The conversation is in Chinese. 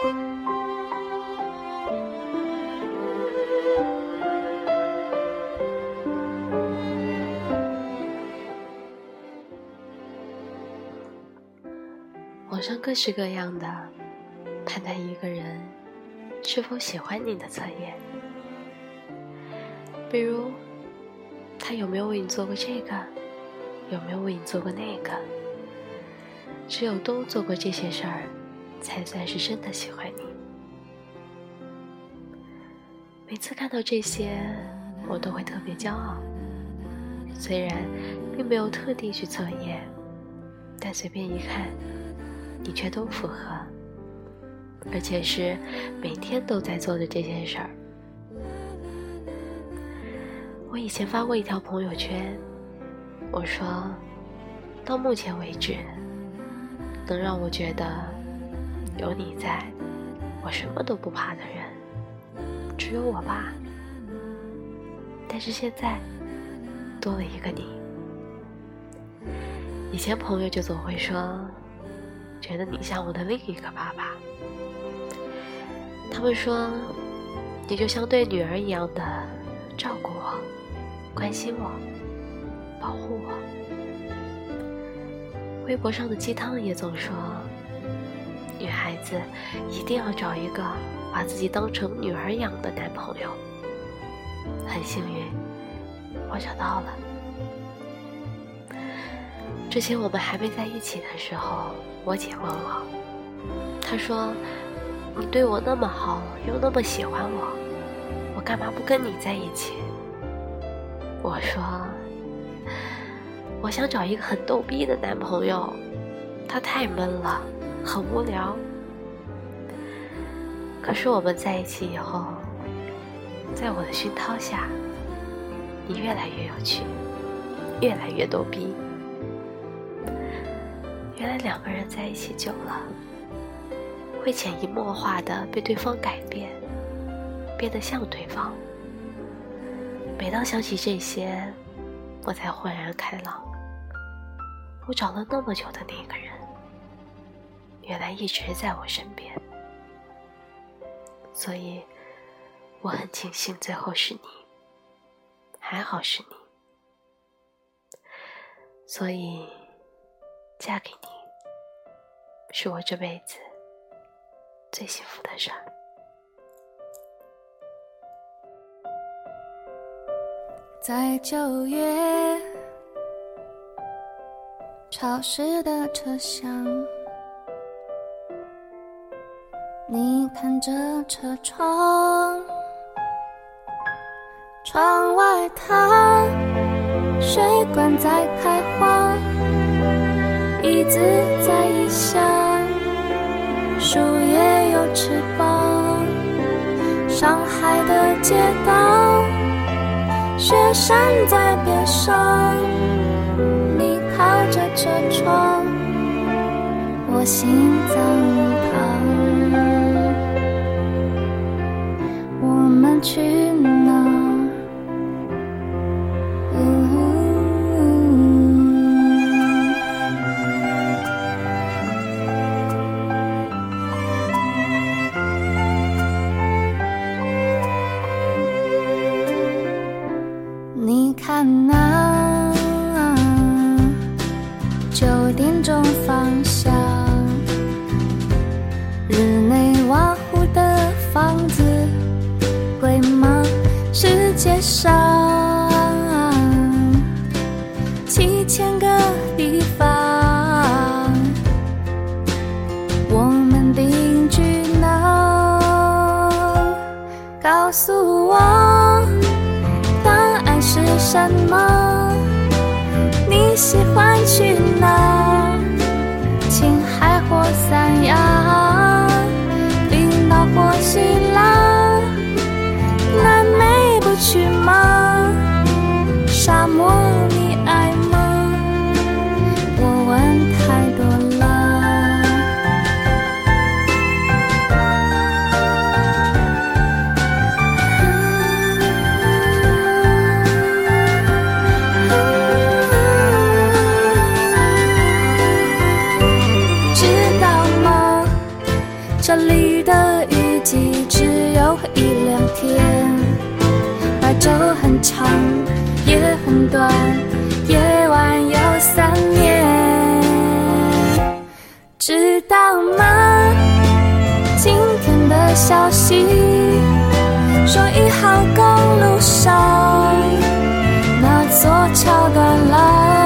网上各式各样的判断一个人是否喜欢你的测验。比如他有没有为你做过这个？有没有为你做过那个？只有都做过这些事儿才算是真的喜欢你。每次看到这些，我都会特别骄傲。虽然并没有特地去测验，但随便一看，你却都符合，而且是每天都在做的这件事儿。我以前发过一条朋友圈，我说，到目前为止。能让我觉得有你在，我什么都不怕的人，只有我爸。但是现在多了一个你。以前朋友就总会说，觉得你像我的另一个爸爸。他们说，你就像对女儿一样的照顾我、关心我、保护我。微博上的鸡汤也总说，女孩子一定要找一个把自己当成女儿养的男朋友。很幸运，我找到了。之前我们还没在一起的时候，我姐问我，她说：“你对我那么好，又那么喜欢我，我干嘛不跟你在一起？”我说。我想找一个很逗逼的男朋友，他太闷了，很无聊。可是我们在一起以后，在我的熏陶下，你越来越有趣，越来越逗逼。原来两个人在一起久了，会潜移默化的被对方改变，变得像对方。每当想起这些，我才豁然开朗。我找了那么久的那个人，原来一直在我身边，所以我很庆幸最后是你，还好是你，所以嫁给你是我这辈子最幸福的事儿。在九月。潮湿的车厢，你看着车窗，窗外它水管在开花，椅子在异乡，树叶有翅膀，上海的街道，雪山在边上。你靠着车窗，我心脏那啊九点钟方向日内瓦湖的房子贵吗世界上七千个地方。我们定居哪告诉我什么？你喜欢去哪？一两天。白昼很长，夜很短，夜晚有三年，知道吗？今天的消息说一号公路上那座桥断了。